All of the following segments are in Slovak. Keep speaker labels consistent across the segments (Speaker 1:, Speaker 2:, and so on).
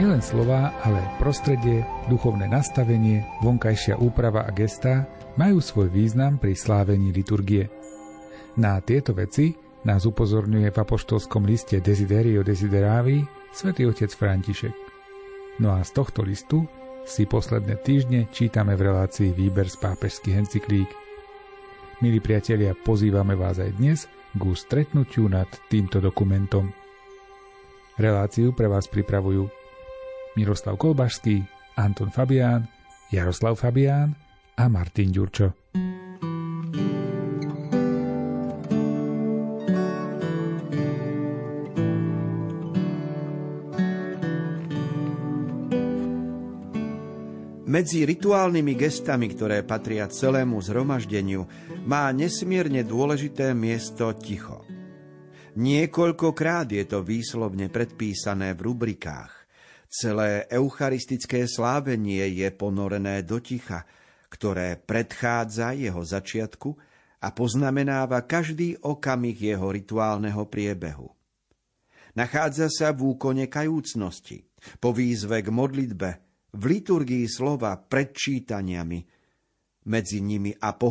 Speaker 1: Nielen slova, ale prostredie, duchovné nastavenie, vonkajšia úprava a gesta majú svoj význam pri slávení liturgie. Na tieto veci nás upozorňuje v apoštolskom liste Desiderio Desideravi svätý otec František. No a z tohto listu si posledné týždne čítame v relácii výber z pápežských encyklík. Milí priatelia, pozývame vás aj dnes k stretnutiu nad týmto dokumentom. Reláciu pre vás pripravujú Miroslav Kolbašský, Anton Fabián, Jaroslav Fabián a Martin Ďurčo.
Speaker 2: Medzi rituálnymi gestami, ktoré patria celému zhromaždeniu, má nesmierne dôležité miesto ticho. Niekoľkokrát je to výslovne predpísané v rubrikách. Celé eucharistické slávenie je ponorené do ticha, ktoré predchádza jeho začiatku a poznamenáva každý okamih jeho rituálneho priebehu. Nachádza sa v úkone kajúcnosti, po výzve k modlitbe, v liturgii slova pred čítaniami, medzi nimi a po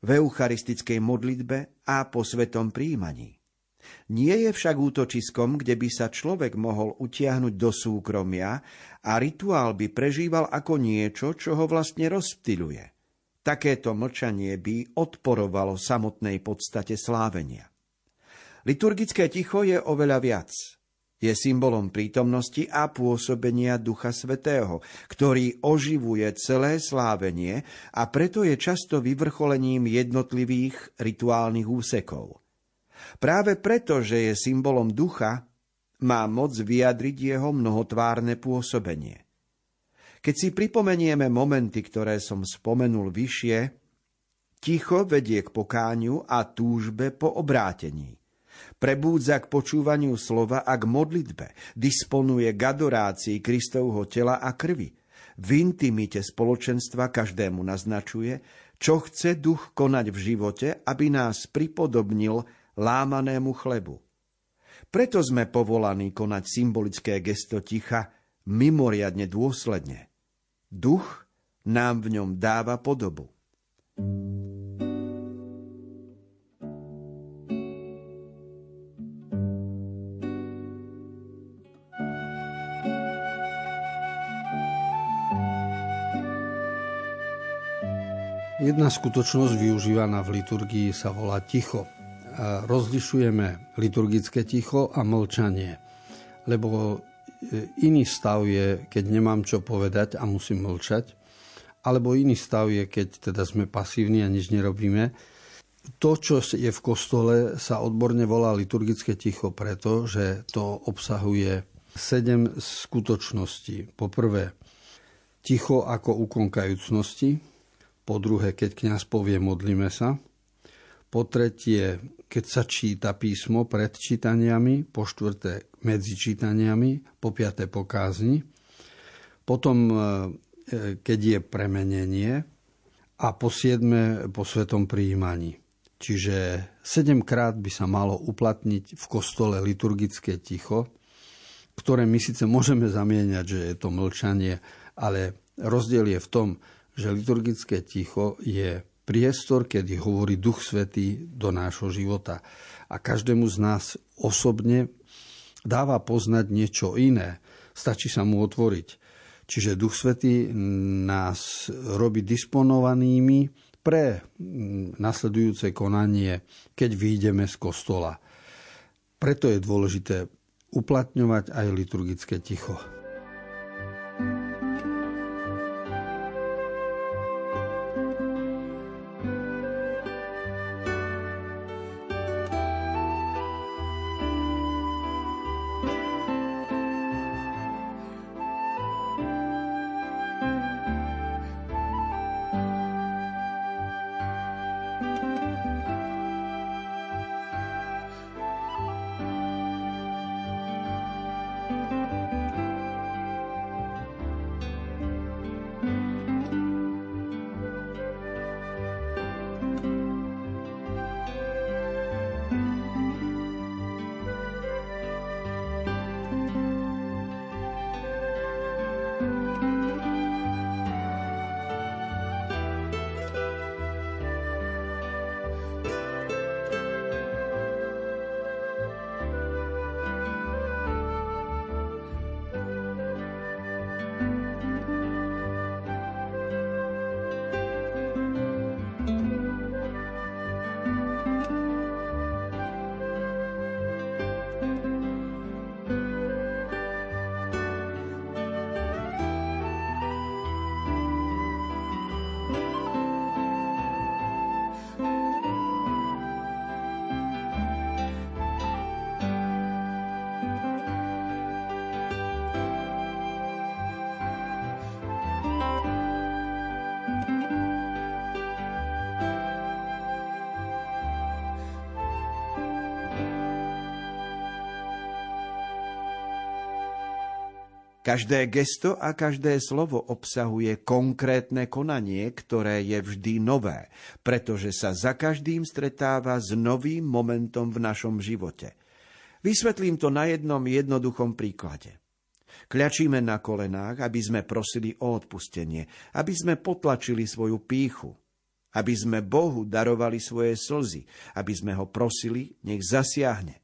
Speaker 2: v eucharistickej modlitbe a po svetom príjmaní. Nie je však útočiskom, kde by sa človek mohol utiahnuť do súkromia a rituál by prežíval ako niečo, čo ho vlastne rozptiluje. Takéto mlčanie by odporovalo samotnej podstate slávenia. Liturgické ticho je oveľa viac. Je symbolom prítomnosti a pôsobenia Ducha Svetého, ktorý oživuje celé slávenie a preto je často vyvrcholením jednotlivých rituálnych úsekov. Práve preto, že je symbolom ducha, má moc vyjadriť jeho mnohotvárne pôsobenie. Keď si pripomenieme momenty, ktoré som spomenul vyššie, ticho vedie k pokáňu a túžbe po obrátení. Prebúdza k počúvaniu slova a k modlitbe, disponuje k adorácii Kristovho tela a krvi. V intimite spoločenstva každému naznačuje, čo chce duch konať v živote, aby nás pripodobnil lámanému chlebu. Preto sme povolaní konať symbolické gesto ticha mimoriadne dôsledne. Duch nám v ňom dáva podobu.
Speaker 3: Jedna skutočnosť využívaná v liturgii sa volá ticho rozlišujeme liturgické ticho a mlčanie. Lebo e, iný stav je, keď nemám čo povedať a musím mlčať, alebo iný stav je, keď teda sme pasívni a nič nerobíme. To, čo je v kostole, sa odborne volá liturgické ticho, pretože to obsahuje sedem skutočností. Po prvé, ticho ako úkon kajúcnosti. Po druhé, keď kňaz povie modlíme sa. Po tretie, keď sa číta písmo pred čítaniami, po štvrté medzi čítaniami, po piaté po kázni, potom e, keď je premenenie a po siedme po svetom príjmaní. Čiže sedemkrát by sa malo uplatniť v kostole liturgické ticho, ktoré my síce môžeme zamieňať, že je to mlčanie, ale rozdiel je v tom, že liturgické ticho je priestor, kedy hovorí Duch Svetý do nášho života. A každému z nás osobne dáva poznať niečo iné. Stačí sa mu otvoriť. Čiže Duch Svetý nás robí disponovanými pre nasledujúce konanie, keď vyjdeme z kostola. Preto je dôležité uplatňovať aj liturgické ticho.
Speaker 2: Každé gesto a každé slovo obsahuje konkrétne konanie, ktoré je vždy nové, pretože sa za každým stretáva s novým momentom v našom živote. Vysvetlím to na jednom jednoduchom príklade. Kľačíme na kolenách, aby sme prosili o odpustenie, aby sme potlačili svoju píchu, aby sme Bohu darovali svoje slzy, aby sme ho prosili, nech zasiahne,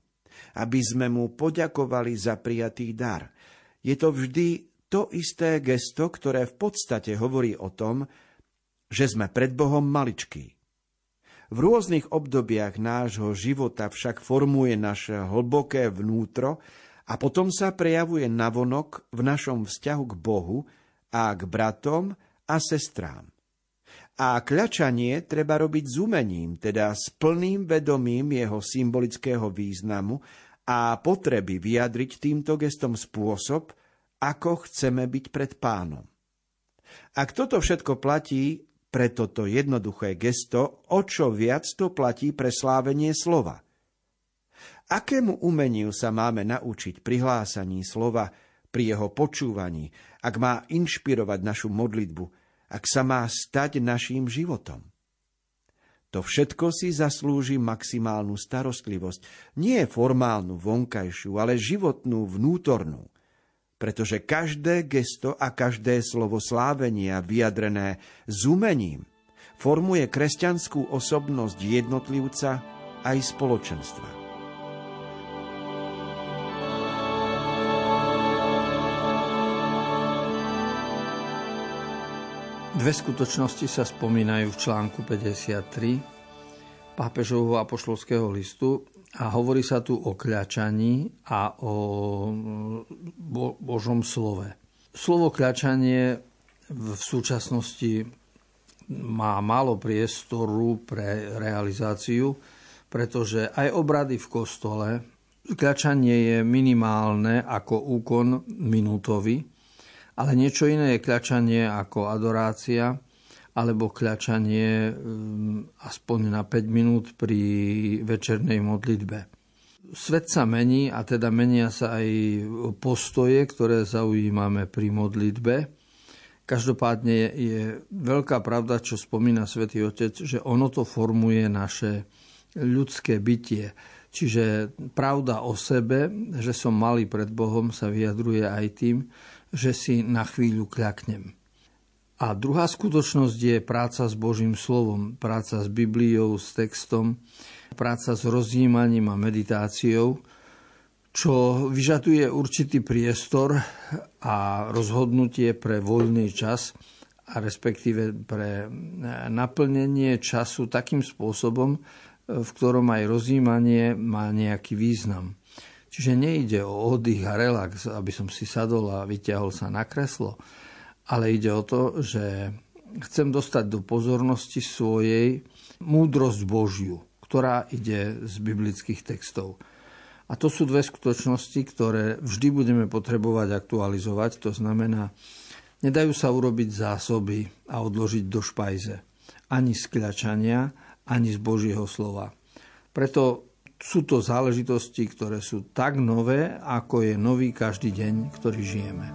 Speaker 2: aby sme mu poďakovali za prijatý dar – je to vždy to isté gesto, ktoré v podstate hovorí o tom, že sme pred Bohom maličkí. V rôznych obdobiach nášho života však formuje naše hlboké vnútro a potom sa prejavuje navonok v našom vzťahu k Bohu a k bratom a sestrám. A kľačanie treba robiť s umením, teda s plným vedomím jeho symbolického významu a potreby vyjadriť týmto gestom spôsob, ako chceme byť pred pánom. Ak toto všetko platí pre toto jednoduché gesto, o čo viac to platí pre slávenie slova. Akému umeniu sa máme naučiť pri hlásaní slova, pri jeho počúvaní, ak má inšpirovať našu modlitbu, ak sa má stať naším životom? To všetko si zaslúži maximálnu starostlivosť, nie formálnu vonkajšiu, ale životnú vnútornú. Pretože každé gesto a každé slovo slávenia vyjadrené s umením formuje kresťanskú osobnosť jednotlivca aj spoločenstva.
Speaker 4: Dve skutočnosti sa spomínajú v článku 53 pápežovho apoštolského listu a hovorí sa tu o kľačaní a o Bo- Božom slove. Slovo kľačanie v súčasnosti má málo priestoru pre realizáciu, pretože aj obrady v kostole, kľačanie je minimálne ako úkon minútový, ale niečo iné je kľačanie ako adorácia alebo kľačanie mm, aspoň na 5 minút pri večernej modlitbe. Svet sa mení a teda menia sa aj postoje, ktoré zaujímame pri modlitbe. Každopádne je, veľká pravda, čo spomína svätý Otec, že ono to formuje naše ľudské bytie. Čiže pravda o sebe, že som malý pred Bohom, sa vyjadruje aj tým, že si na chvíľu kľaknem. A druhá skutočnosť je práca s Božím slovom, práca s Bibliou, s textom, práca s rozjímaním a meditáciou, čo vyžaduje určitý priestor a rozhodnutie pre voľný čas a respektíve pre naplnenie času takým spôsobom, v ktorom aj rozjímanie má nejaký význam. Čiže nejde o oddych a relax, aby som si sadol a vyťahol sa na kreslo, ale ide o to, že chcem dostať do pozornosti svojej múdrosť Božiu, ktorá ide z biblických textov. A to sú dve skutočnosti, ktoré vždy budeme potrebovať aktualizovať. To znamená, nedajú sa urobiť zásoby a odložiť do špajze. Ani z kľačania, ani z Božieho slova. Preto sú to záležitosti, ktoré sú tak nové, ako je nový každý deň, ktorý žijeme.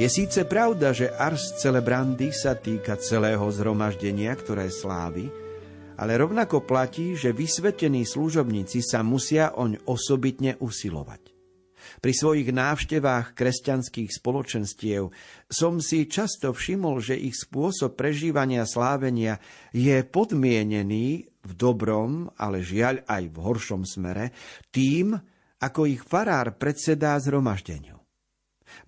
Speaker 2: Je síce pravda, že ars celebrandi sa týka celého zhromaždenia, ktoré slávy, ale rovnako platí, že vysvetení služobníci sa musia oň osobitne usilovať. Pri svojich návštevách kresťanských spoločenstiev som si často všimol, že ich spôsob prežívania slávenia je podmienený v dobrom, ale žiaľ aj v horšom smere, tým, ako ich farár predsedá zhromaždeniu.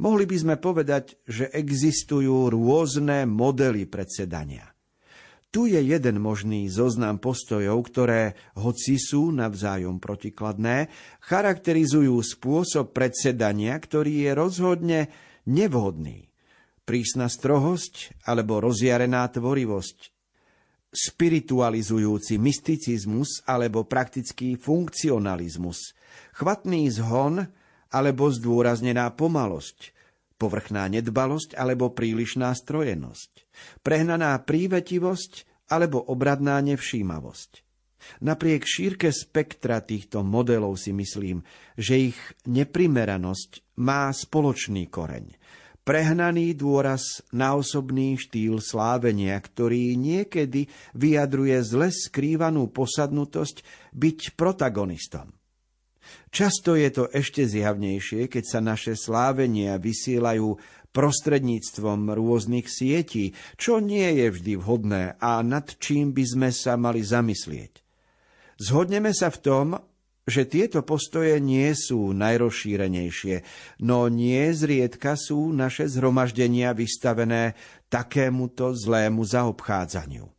Speaker 2: Mohli by sme povedať, že existujú rôzne modely predsedania. Tu je jeden možný zoznam postojov, ktoré, hoci sú navzájom protikladné, charakterizujú spôsob predsedania, ktorý je rozhodne nevhodný. Prísna strohosť alebo rozjarená tvorivosť, spiritualizujúci mysticizmus alebo praktický funkcionalizmus, chvatný zhon alebo zdôraznená pomalosť, povrchná nedbalosť alebo prílišná strojenosť, prehnaná prívetivosť alebo obradná nevšímavosť. Napriek šírke spektra týchto modelov si myslím, že ich neprimeranosť má spoločný koreň. Prehnaný dôraz na osobný štýl slávenia, ktorý niekedy vyjadruje zle skrývanú posadnutosť byť protagonistom. Často je to ešte zjavnejšie, keď sa naše slávenia vysielajú prostredníctvom rôznych sietí, čo nie je vždy vhodné a nad čím by sme sa mali zamyslieť. Zhodneme sa v tom, že tieto postoje nie sú najrozšírenejšie, no nie zriedka sú naše zhromaždenia vystavené takémuto zlému zaobchádzaniu.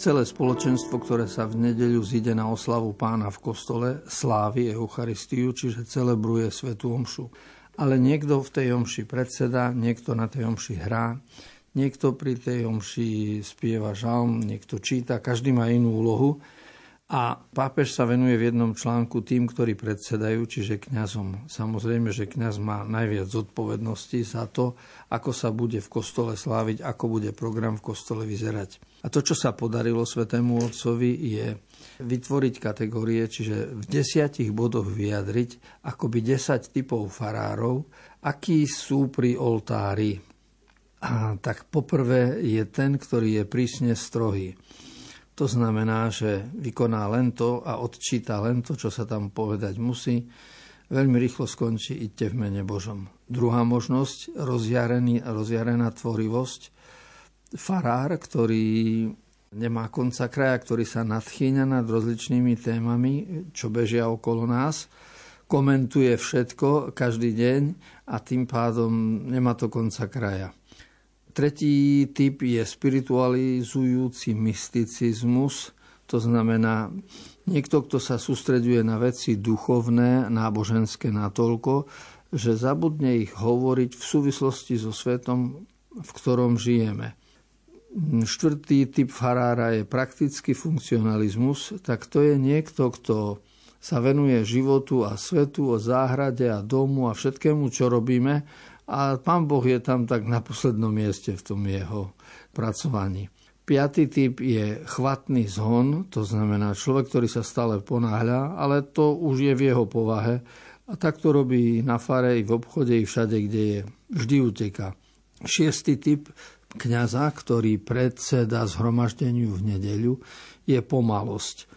Speaker 4: Celé spoločenstvo, ktoré sa v nedeľu zíde na oslavu pána v kostole, slávi Eucharistiu, čiže celebruje Svetú Omšu. Ale niekto v tej omši predseda, niekto na tej omši hrá, niekto pri tej omši spieva žalm, niekto číta, každý má inú úlohu a pápež sa venuje v jednom článku tým, ktorí predsedajú, čiže kňazom. Samozrejme, že kňaz má najviac zodpovednosti za to, ako sa bude v kostole sláviť, ako bude program v kostole vyzerať. A to, čo sa podarilo Svetému Otcovi, je vytvoriť kategórie, čiže v desiatich bodoch vyjadriť akoby 10 typov farárov, akí sú pri oltári. A tak poprvé je ten, ktorý je prísne strohý to znamená, že vykoná len to a odčíta len to, čo sa tam povedať musí. Veľmi rýchlo skončí idte v mene Božom. Druhá možnosť, rozjarený, rozjarená tvorivosť. Farár, ktorý nemá konca kraja, ktorý sa nadchýňa nad rozličnými témami, čo bežia okolo nás, komentuje všetko každý deň a tým pádom nemá to konca kraja. Tretí typ je spiritualizujúci mysticizmus, to znamená niekto, kto sa sústreduje na veci duchovné, náboženské natoľko, že zabudne ich hovoriť v súvislosti so svetom, v ktorom žijeme. Štvrtý typ farára je praktický funkcionalizmus, tak to je niekto, kto sa venuje životu a svetu, o záhrade a domu a všetkému, čo robíme, a pán Boh je tam tak na poslednom mieste v tom jeho pracovaní. Piatý typ je chvatný zhon, to znamená človek, ktorý sa stále ponáhľa, ale to už je v jeho povahe. A tak to robí na fare, i v obchode, i všade, kde je. Vždy uteka. Šiestý typ kňaza, ktorý predseda zhromaždeniu v nedeľu, je pomalosť.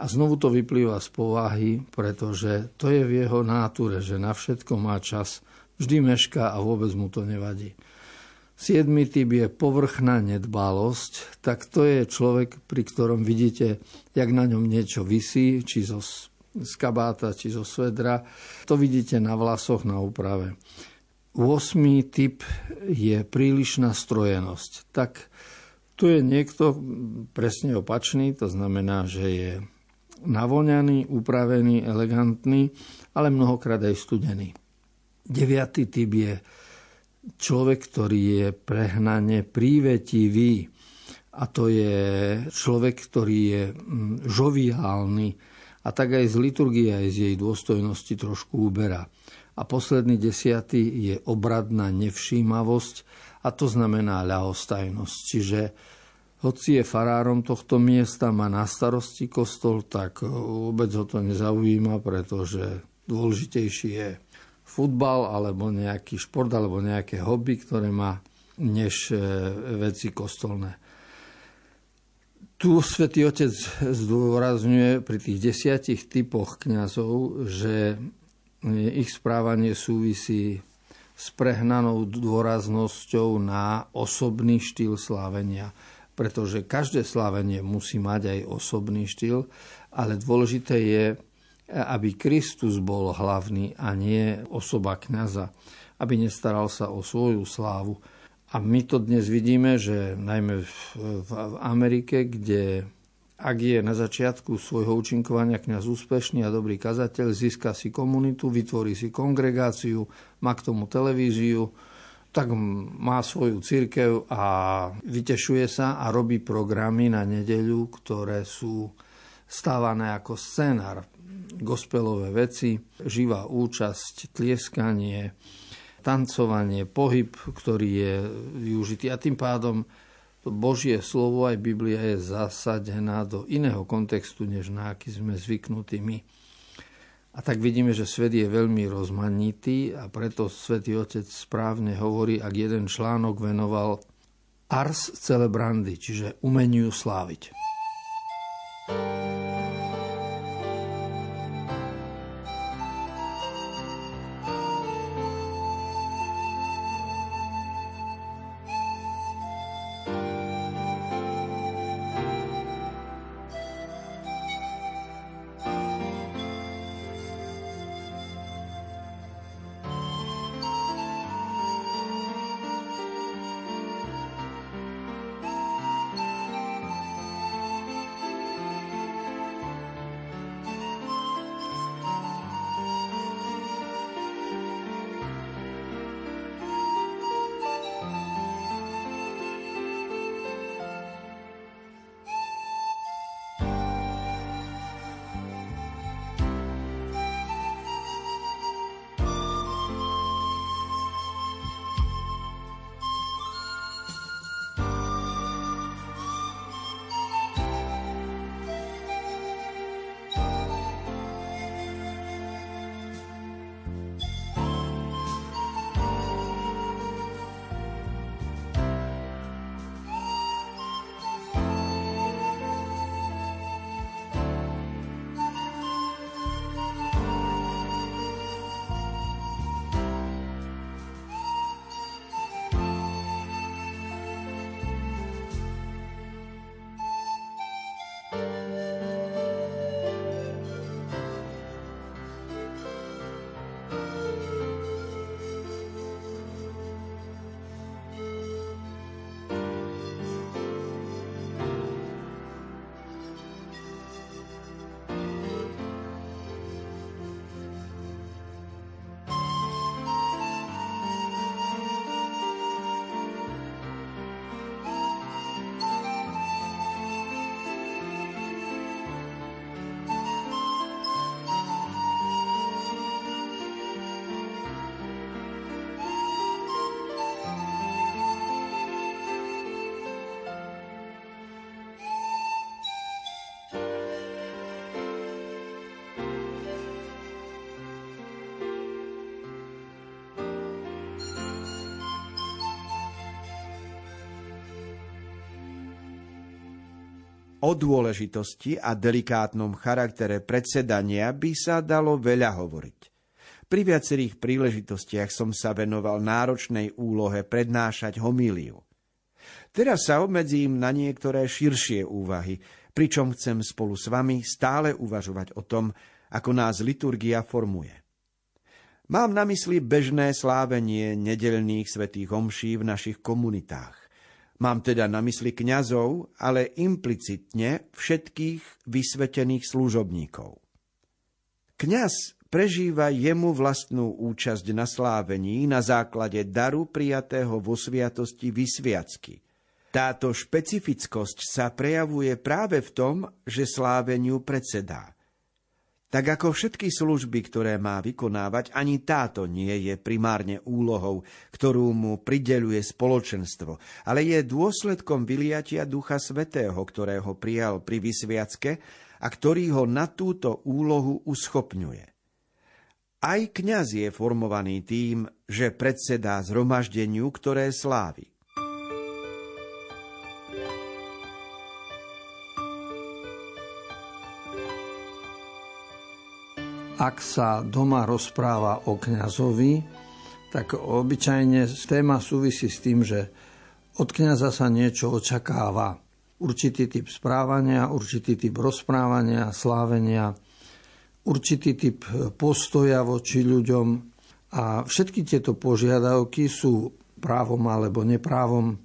Speaker 4: A znovu to vyplýva z povahy, pretože to je v jeho náture, že na všetko má čas Vždy mešká a vôbec mu to nevadí. Siedmy typ je povrchná nedbalosť, tak to je človek, pri ktorom vidíte, jak na ňom niečo vysí, či zo, z kabáta, či zo svedra. To vidíte na vlasoch, na úprave. 8. typ je prílišná strojenosť. Tak tu je niekto presne opačný, to znamená, že je navoňaný, upravený, elegantný, ale mnohokrát aj studený. Deviatý typ je človek, ktorý je prehnane prívetivý. A to je človek, ktorý je mm, žoviálny a tak aj z liturgie, aj z jej dôstojnosti trošku uberá. A posledný desiatý je obradná nevšímavosť a to znamená ľahostajnosť. Čiže hoci je farárom tohto miesta, má na starosti kostol, tak vôbec ho to nezaujíma, pretože dôležitejší je futbal alebo nejaký šport alebo nejaké hobby, ktoré má, než e, veci kostolné. Tu svätý Otec zdôrazňuje pri tých desiatich typoch kňazov, že ich správanie súvisí s prehnanou dôraznosťou na osobný štýl slávenia pretože každé slávenie musí mať aj osobný štýl, ale dôležité je, aby Kristus bol hlavný a nie osoba kňaza, aby nestaral sa o svoju slávu. A my to dnes vidíme, že najmä v Amerike, kde ak je na začiatku svojho účinkovania kňaz úspešný a dobrý kazateľ, získa si komunitu, vytvorí si kongregáciu, má k tomu televíziu, tak má svoju církev a vytešuje sa a robí programy na nedeľu, ktoré sú stávané ako scénar. Gospelové veci, živá účasť, tlieskanie, tancovanie, pohyb, ktorý je využitý. A tým pádom to Božie slovo aj Biblia je zasadená do iného kontextu, než na aký sme zvyknutí my. A tak vidíme, že svet je veľmi rozmanitý a preto svätý Otec správne hovorí, ak jeden článok venoval ars celebrandi, čiže umeniu sláviť.
Speaker 2: O dôležitosti a delikátnom charaktere predsedania by sa dalo veľa hovoriť. Pri viacerých príležitostiach som sa venoval náročnej úlohe prednášať homíliu. Teraz sa obmedzím na niektoré širšie úvahy, pričom chcem spolu s vami stále uvažovať o tom, ako nás liturgia formuje. Mám na mysli bežné slávenie nedelných svetých omší v našich komunitách. Mám teda na mysli kňazov, ale implicitne všetkých vysvetených služobníkov. Kňaz prežíva jemu vlastnú účasť na slávení na základe daru prijatého vo sviatosti vysviacky. Táto špecifickosť sa prejavuje práve v tom, že sláveniu predsedá. Tak ako všetky služby, ktoré má vykonávať, ani táto nie je primárne úlohou, ktorú mu prideluje spoločenstvo, ale je dôsledkom vyliatia Ducha Svetého, ktorého prijal pri vysviacke a ktorý ho na túto úlohu uschopňuje. Aj kňaz je formovaný tým, že predsedá zhromaždeniu, ktoré slávi.
Speaker 4: Ak sa doma rozpráva o kňazovi, tak obyčajne téma súvisí s tým, že od kňaza sa niečo očakáva. Určitý typ správania, určitý typ rozprávania, slávenia, určitý typ postoja voči ľuďom. A všetky tieto požiadavky sú právom alebo neprávom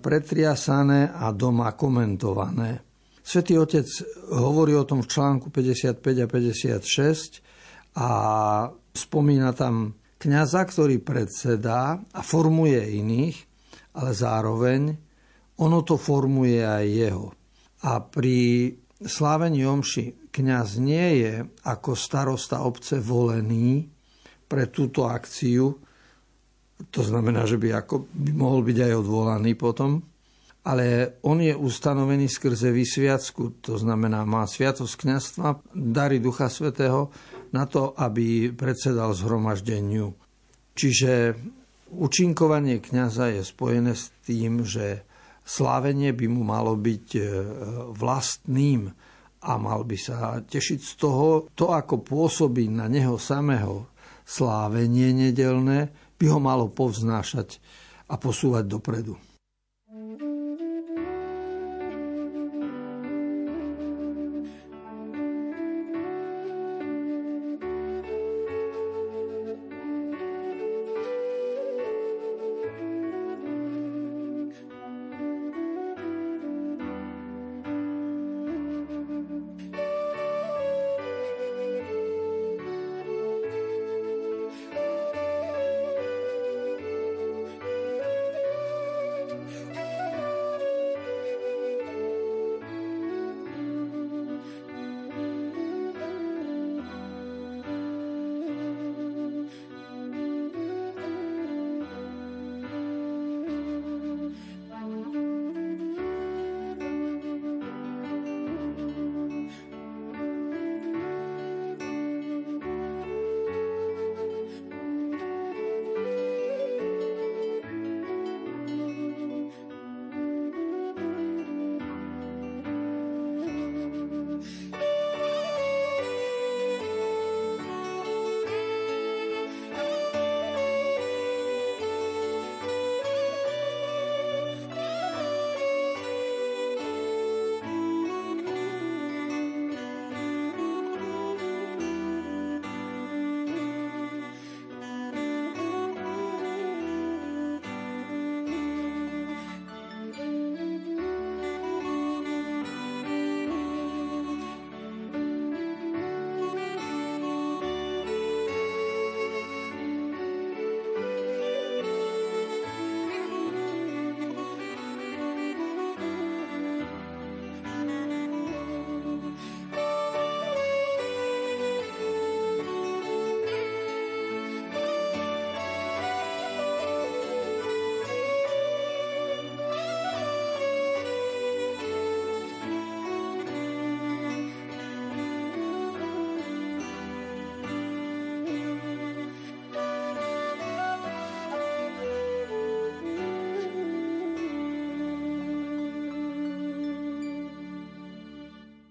Speaker 4: pretriasané a doma komentované. Svetý Otec hovorí o tom v článku 55 a 56, a spomína tam kňaza, ktorý predsedá a formuje iných, ale zároveň ono to formuje aj jeho. A pri slávení omši kňaz nie je ako starosta obce volený pre túto akciu, to znamená, že by, ako, by mohol byť aj odvolaný potom, ale on je ustanovený skrze vysviacku, to znamená, má sviatosť kňazstva, dary Ducha Svetého na to, aby predsedal zhromaždeniu. Čiže učinkovanie kňaza je spojené s tým, že slávenie by mu malo byť e, vlastným a mal by sa tešiť z toho, to ako pôsobí na neho samého slávenie nedelné, by ho malo povznášať a posúvať dopredu.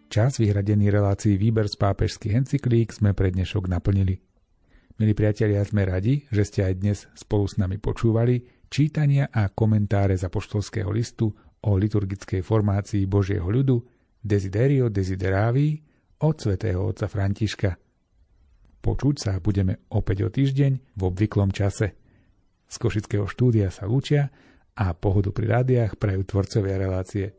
Speaker 1: Čas vyhradený relácií výber z pápežských encyklík sme pre dnešok naplnili. Milí priatelia, sme radi, že ste aj dnes spolu s nami počúvali čítania a komentáre za poštolského listu o liturgickej formácii Božieho ľudu Desiderio Desideravi od svätého otca Františka. Počuť sa budeme opäť o týždeň v obvyklom čase. Z Košického štúdia sa lúčia a pohodu pri rádiách prajú tvorcovia relácie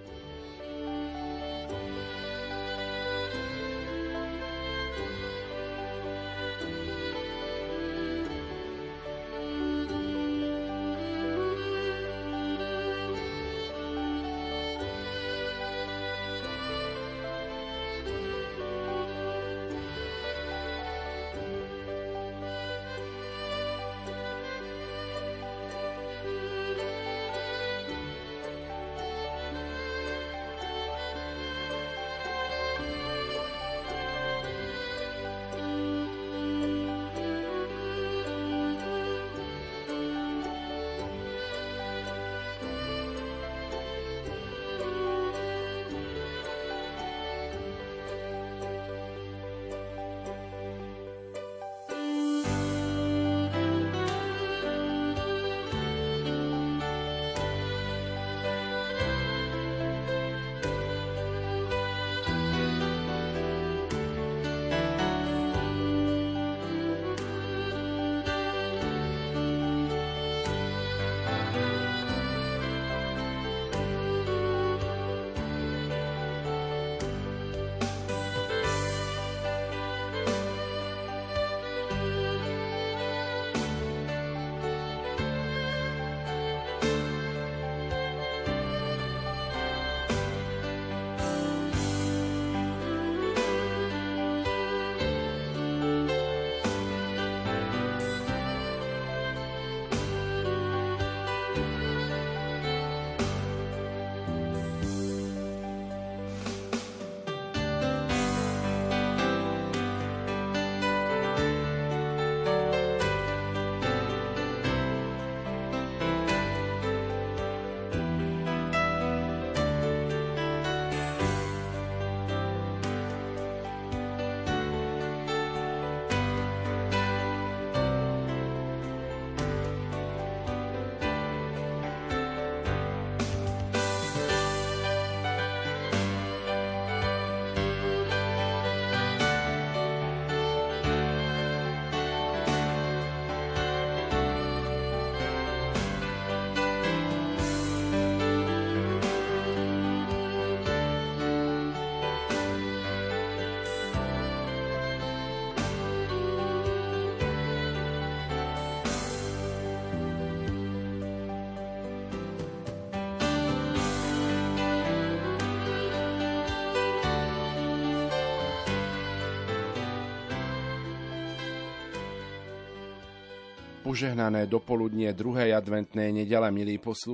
Speaker 5: Požehnané dopoludnie druhej adventnej nedele, milí poslúchajúci.